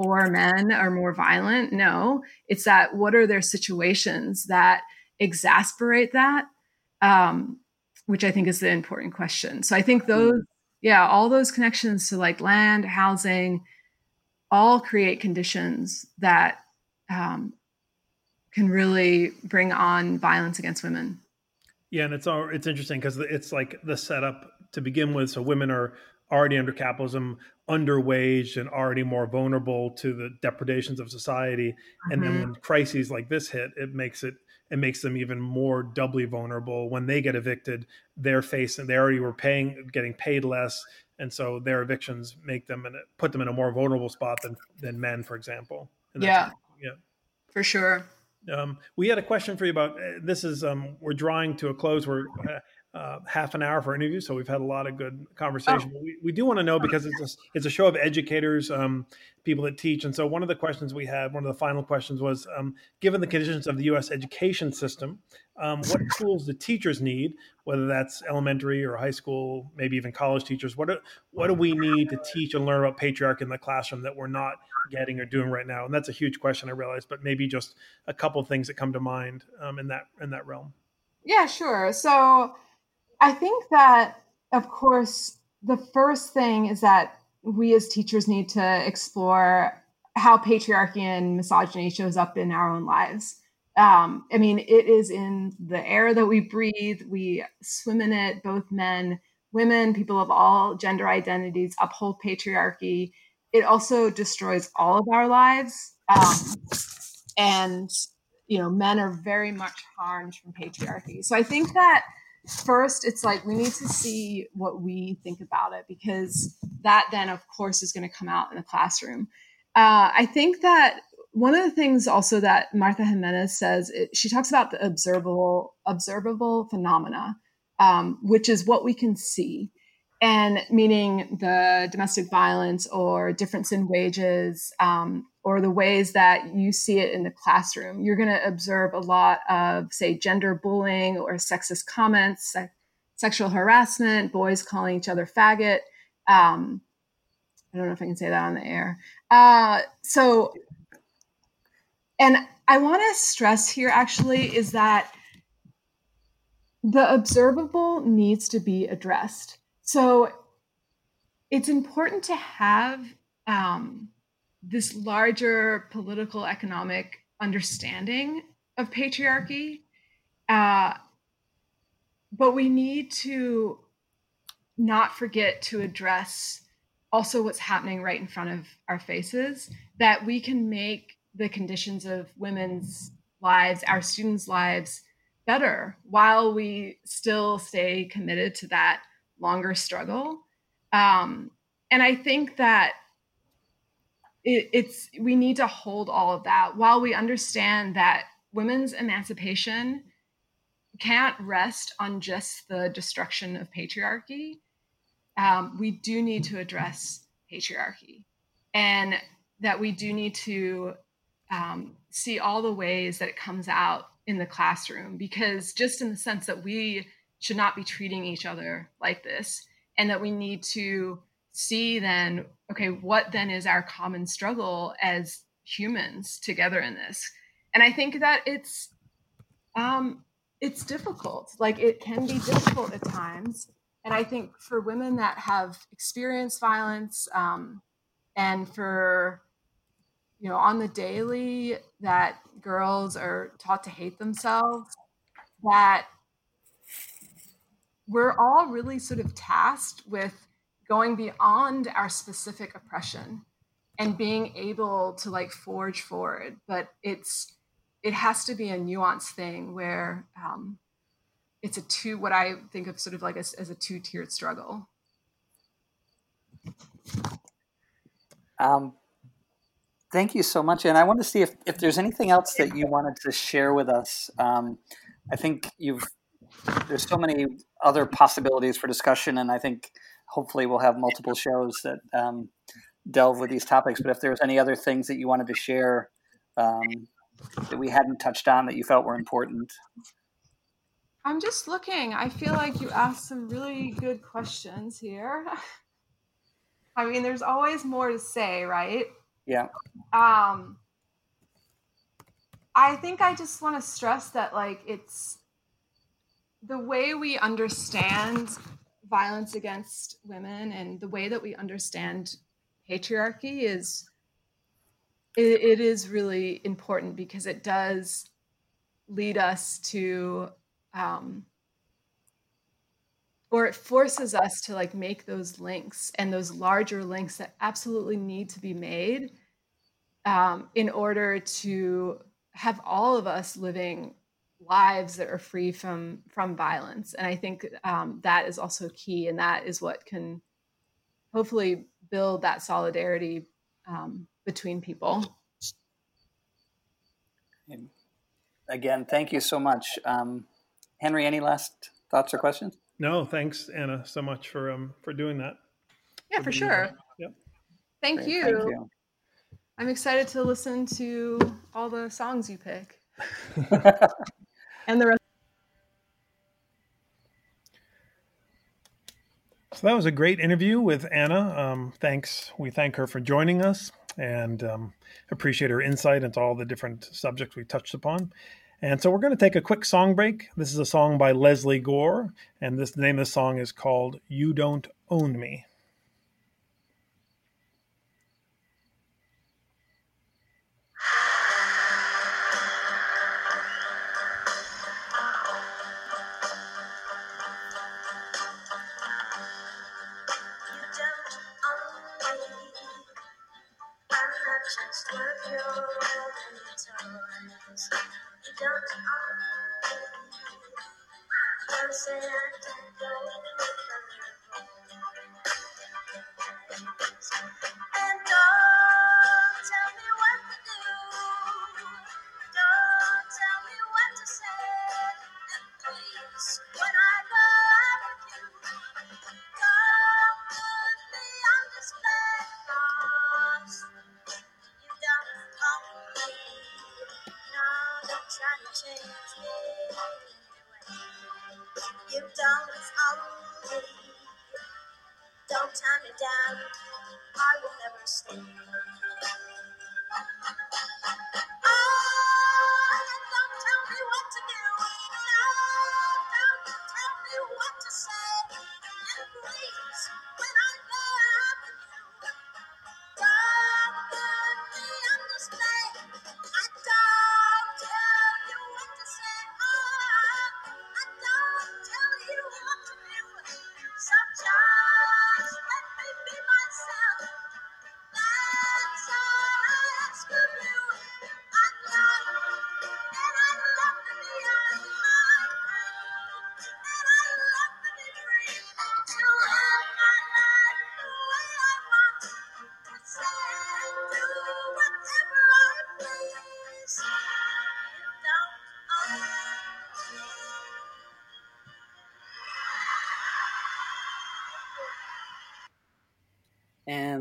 Speaker 4: poor men are more violent. No it's that what are their situations that exasperate that? Um, which i think is the important question. So i think those yeah all those connections to like land housing all create conditions that um, can really bring on violence against women.
Speaker 1: Yeah, and it's all it's interesting because it's like the setup to begin with. So women are already under capitalism, underwaged, and already more vulnerable to the depredations of society. Mm-hmm. And then mm-hmm. when crises like this hit, it makes it it makes them even more doubly vulnerable. When they get evicted, they're facing they already were paying getting paid less and so their evictions make them and put them in a more vulnerable spot than than men, for example.
Speaker 4: Yeah,
Speaker 1: yeah,
Speaker 4: for sure.
Speaker 1: Um, we had a question for you about uh, this. Is um, we're drawing to a close. We're uh, uh, half an hour for interview, so we've had a lot of good conversation. Oh. We, we do want to know because it's a, it's a show of educators, um, people that teach, and so one of the questions we had, one of the final questions was, um, given the conditions of the U.S. education system, um, what <laughs> tools do teachers need, whether that's elementary or high school, maybe even college teachers? What do, what do we need to teach and learn about patriarchy in the classroom that we're not getting or doing right now? And that's a huge question, I realize, but maybe just a couple of things that come to mind um, in that in that realm.
Speaker 4: Yeah, sure. So I think that, of course, the first thing is that we as teachers need to explore how patriarchy and misogyny shows up in our own lives. Um, I mean, it is in the air that we breathe. We swim in it, both men, women, people of all gender identities uphold patriarchy. It also destroys all of our lives. Um, and, you know, men are very much harmed from patriarchy. So I think that first it's like we need to see what we think about it because that then, of course, is going to come out in the classroom. Uh, I think that one of the things also that Martha Gimenez says, it, she talks about the observable observable phenomena, um, which is what we can see, and meaning the domestic violence or difference in wages um, or the ways that you see it in the classroom. You're going to observe a lot of, say, gender bullying or sexist comments, se- sexual harassment, boys calling each other faggot. Um, I don't know if I can say that on the air. Uh, so and I want to stress here actually is that the observable needs to be addressed. So it's important to have um, this larger political economic understanding of patriarchy. Uh, but we need to not forget to address also what's happening right in front of our faces, that we can make the conditions of women's lives, our students' lives better while we still stay committed to that longer struggle. Um, and I think that it, it's we need to hold all of that while we understand that women's emancipation can't rest on just the destruction of patriarchy. Um, we do need to address patriarchy, and that we do need to um, see all the ways that it comes out in the classroom because just in the sense that we should not be treating each other like this. And that we need to see then okay what then is our common struggle as humans together in this? And i think that it's um it's difficult. Like it can be difficult at times. And i think for women that have experienced violence um, and for you know, on the daily that girls are taught to hate themselves, that we're all really sort of tasked with going beyond our specific oppression and being able to like forge forward. But it's, it has to be a nuanced thing where um, it's a two, what I think of sort of like as, as a two tiered struggle.
Speaker 2: Um, Thank you so much. And I want to see if, if there's anything else that you wanted to share with us. Um, I think you've there's so many other possibilities for discussion, and I think hopefully we'll have multiple shows that um, delve with these topics. But if there's any other things that you wanted to share um, that we hadn't touched on that you felt were important.
Speaker 4: I'm just looking. I feel like you asked some really good questions here. <laughs> I mean, there's always more to say, right?
Speaker 2: Yeah.
Speaker 4: Um, I think I just want to stress that, like, it's the way we understand violence against women and the way that we understand patriarchy is it, it is really important because it does lead us to um, or it forces us to like make those links and those larger links that absolutely need to be made um, in order to have all of us living lives that are free from from violence and i think um, that is also key and that is what can hopefully build that solidarity um, between people
Speaker 2: again thank you so much um, henry any last thoughts or questions
Speaker 1: no, thanks, Anna, so much for um for doing that.
Speaker 4: Yeah, for, for sure.
Speaker 1: Yep.
Speaker 4: Thank you. Thank you. I'm excited to listen to all the songs you pick. <laughs> and the rest.
Speaker 1: So that was a great interview with Anna. Um, thanks. We thank her for joining us and um, appreciate her insight into all the different subjects we touched upon. And so we're going to take a quick song break. This is a song by Lesley Gore, and this the name of the song is called You Don't Own Me.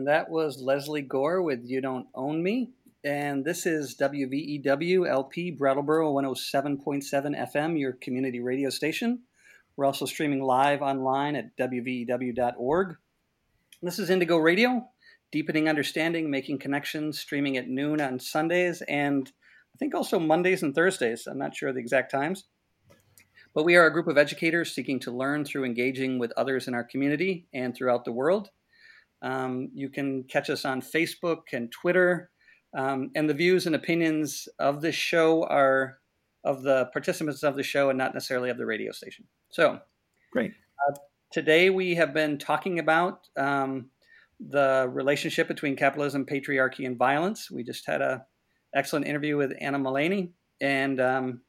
Speaker 3: And
Speaker 2: that was Lesley Gore with You Don't Own Me. And this is WVEW LP Brattleboro 107.7 FM, your community radio station. We're also streaming live online at WVEW.org. This is Indigo Radio, deepening understanding, making connections, streaming at noon on Sundays and I think also Mondays and Thursdays. I'm not sure the exact times. But we are a group of educators seeking to learn through engaging with others in our community and throughout the world. Um, you can catch us on Facebook and Twitter. Um, and the views and opinions of this show are of the participants of the show and not necessarily of the radio station. So,
Speaker 1: Great.
Speaker 2: today we have been talking about um, the relationship between capitalism, patriarchy, and violence. We just had a excellent interview with Anna Mullaney. And um,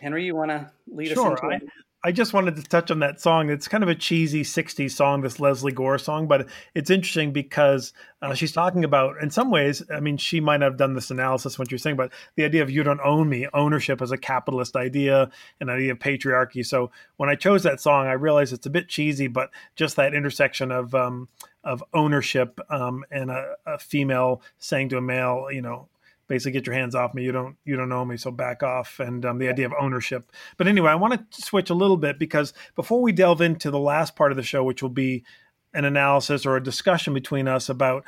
Speaker 2: Henry, you want to lead
Speaker 1: Sure.
Speaker 2: us into
Speaker 1: I,
Speaker 2: it?
Speaker 1: I just wanted to touch on that song. It's kind of a cheesy 60s song, this Lesley Gore song, but it's interesting because uh, she's talking about, in some ways, I mean, she might not have done this analysis, what you're saying, but the idea of you don't own me, ownership as a capitalist idea, an idea of patriarchy. So when I chose that song, I realized it's a bit cheesy, but just that intersection of, um, of ownership um, and a, a female saying to a male, you know, basically get your hands off me. You don't you don't know me so back off. And um, the idea of ownership. But anyway i want to switch a little bit because before we delve into the last part of the show which will be an analysis or a discussion between us about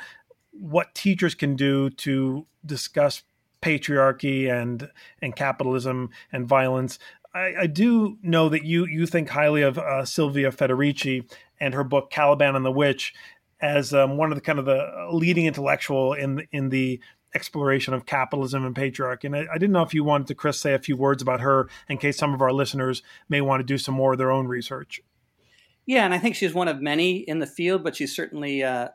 Speaker 1: what teachers can do to discuss patriarchy and and capitalism and violence I, I do know that you you think highly of uh, Silvia Federici and her book Caliban and the Witch as um, one of the kind of the leading intellectual in in the exploration of capitalism and patriarchy. And I, I, didn't know if you wanted to, Chris, say a few words about her in case some of our listeners may want to do some more of their own research.
Speaker 2: Yeah, and I think she's one of many in the field, but she's certainly uh,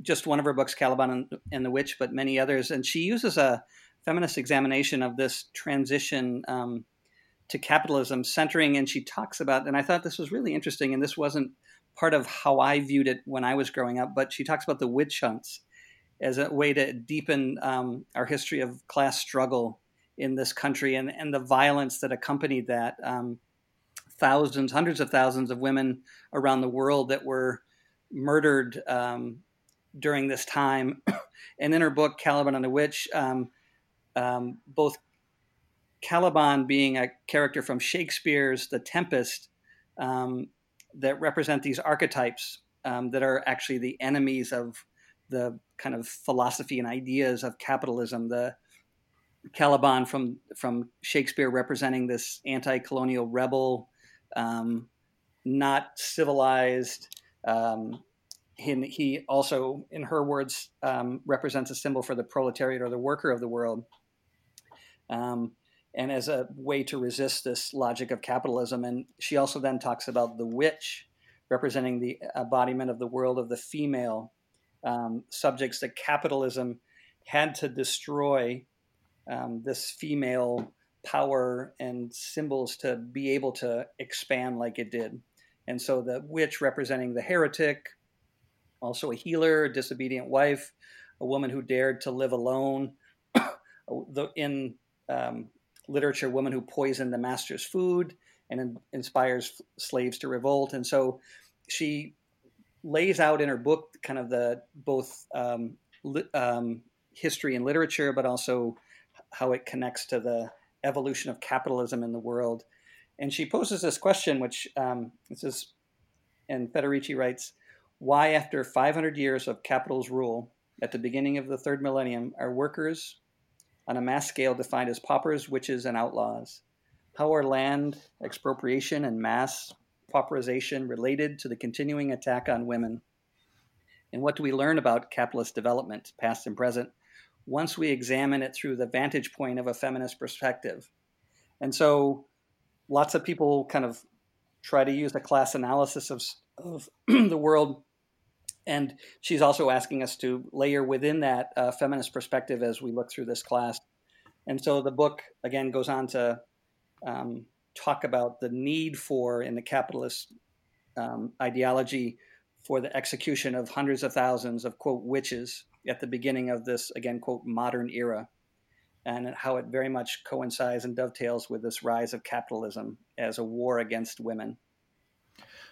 Speaker 2: just one of her books, Caliban and, and, the Witch, but many others. And she uses a feminist examination of this transition um, to capitalism, centering, and she talks about, and I thought this was really interesting, and this wasn't part of how I viewed it when I was growing up, but she talks about the witch hunts as a way to deepen um, our history of class struggle in this country and, and the violence that accompanied that. Um, thousands, hundreds of thousands of women around the world that were murdered um, during this time. <coughs> and in her book, Caliban and the Witch, um, um, both Caliban being a character from Shakespeare's The Tempest um, that represent these archetypes that are actually the enemies of the kind of philosophy and ideas of capitalism. The Caliban from from Shakespeare representing this anti-colonial rebel, um, not civilized. Um, he, he, also, in her words, um, represents a symbol for the proletariat or the worker of the world, um, and as a way to resist this logic of capitalism. And she also then talks about the witch, representing the embodiment of the world of the female, um, subjects that capitalism had to destroy um, this female power and symbols to be able to expand like it did. And so the witch representing the heretic, also a healer, a disobedient wife, a woman who dared to live alone. <coughs> in um, literature, woman who poisoned the master's food and in, inspires slaves to revolt. And so she lays out in her book kind of the both um, li, um, history and literature, but also how it connects to the evolution of capitalism in the world. And she poses this question, which um, this is, and Federici writes, why after 500 years of capital's rule, at the beginning of the third millennium, are workers on a mass scale defined as paupers, witches, and outlaws? How are land expropriation and mass pauperization related to the continuing attack on women? And what do we learn about capitalist development, past and present, once we examine it through the vantage point of a feminist perspective? And so lots of people kind of try to use a class analysis of, of <clears throat> the world. And she's also asking us to layer within that uh, feminist perspective as we look through this class. And so the book, again, goes on to um, talk about the need for, in the capitalist um, ideology, for the execution of hundreds of thousands of, quote, witches at the beginning of this, again, quote, modern era and how it very much coincides and dovetails with this rise of capitalism as a war against women.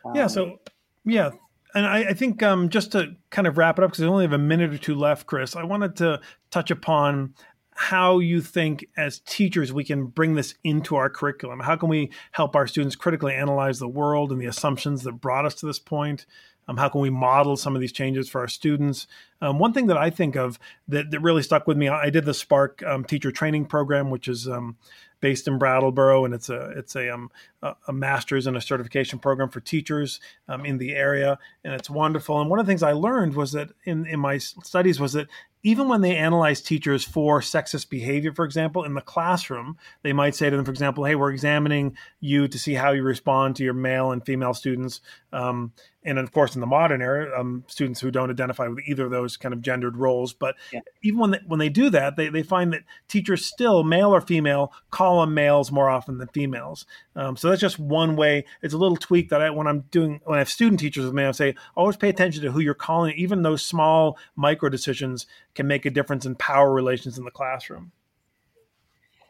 Speaker 1: Um, yeah. So, yeah. And I, I think um, just to kind of wrap it up, because we only have a minute or two left, Chris, I wanted to touch upon how you think as teachers we can bring this into our curriculum. How can we help our students critically analyze the world and the assumptions that brought us to this point? Um, how can we model some of these changes for our students? Um, one thing that I think of that, that really stuck with me, I did the Spark um, teacher training program, which is um, based in Brattleboro, and it's a it's a, um, a master's and a certification program for teachers um, in the area, and it's wonderful. And one of the things I learned was that in in my studies was that even when they analyze teachers for sexist behavior, for example, in the classroom, they might say to them, for example, hey, we're examining you to see how you respond to your male and female students. Um, and of course, in the modern era, um, students who don't identify with either of those kind of gendered roles. But yeah. even when they, when they do that, they, they find that teachers still, male or female, call them males more often than females. Um, so that's just one way. It's a little tweak that I, when I'm doing, when I have student teachers with me, I say, always pay attention to who you're calling. Even those small micro decisions can make a difference in power relations in the classroom.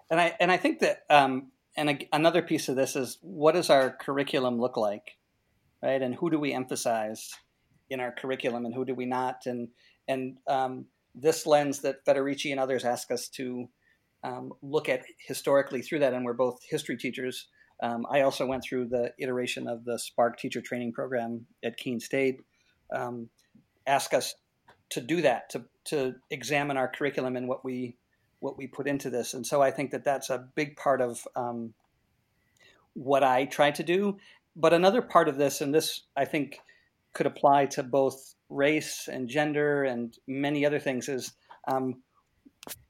Speaker 2: And I, and I think that, um, and a, another piece of this is what does our curriculum look like? Right? And who do we emphasize in our curriculum, and who do we not? And and um, this lens that Federici and others ask us to um, look at historically through that, and we're both history teachers. Um, I also went through the iteration of the Spark Teacher Training Program at Keene State. Um, ask us to do that, to to examine our curriculum and what we what we put into this. And so I think that that's a big part of um, what I try to do but another part of this, and this I think could apply to both race and gender and many other things, is um,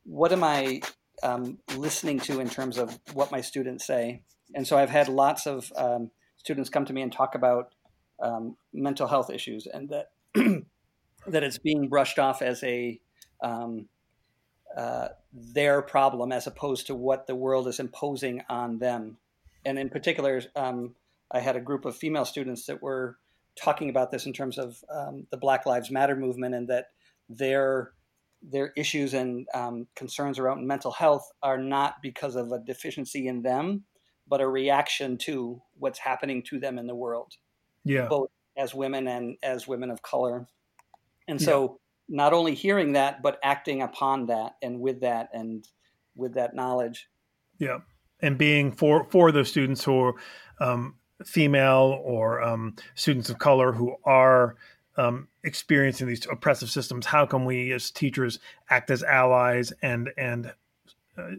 Speaker 2: what am I um, listening to in terms of what my students say? And so I've had lots of um, students come to me and talk about um, mental health issues, and that <clears throat> that it's being brushed off as a um, uh, their problem as opposed to what the world is imposing on them. And in particular, um, I had a group of female students that were talking about this in terms of um, the Black Lives Matter movement and that their their issues and um, concerns around mental health are not because of a deficiency in them, but a reaction to what's happening to them in the world.
Speaker 1: Yeah,
Speaker 2: both as women and as women of color. And so, yeah. not only hearing that, but acting upon that, and with that, and with that knowledge.
Speaker 1: Yeah, and being for for those students who are um, female or um, students of color who are um, experiencing these oppressive systems how can we as teachers act as allies and and uh,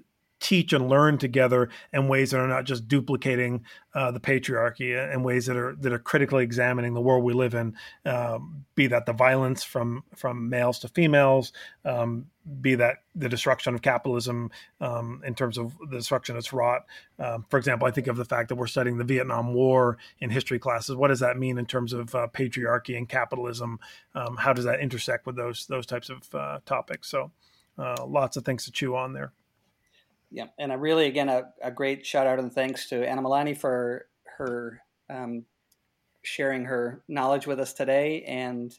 Speaker 1: teach and learn together in ways that are not just duplicating uh, the patriarchy and ways that are that are critically examining the world we live in, um, be that the violence from from males to females, um, be that the destruction of capitalism um, in terms of the destruction it's wrought. Um, for example, I think of the fact that we're studying the Vietnam War in history classes. What does that mean in terms of uh, patriarchy and capitalism? Um, how does that intersect with those those types of uh, topics? So, uh, lots of things to chew on there.
Speaker 2: Yeah, and a really again a, a great shout out and thanks to Anna Milani for her um, sharing her knowledge with us today. And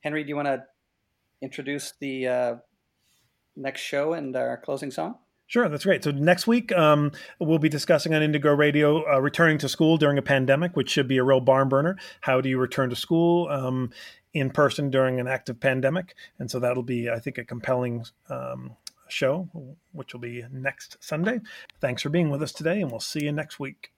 Speaker 2: Henry, do you want to introduce the uh, next show and our closing song?
Speaker 1: Sure, that's great. So next week um, we'll be discussing on Indigo Radio uh, returning to school during a pandemic, which should be a real barn burner. How do you return to school um, in person during an active pandemic? And so that'll be, I think, a compelling um, show, which will be next Sunday. Thanks for being with us today, and we'll see you next week.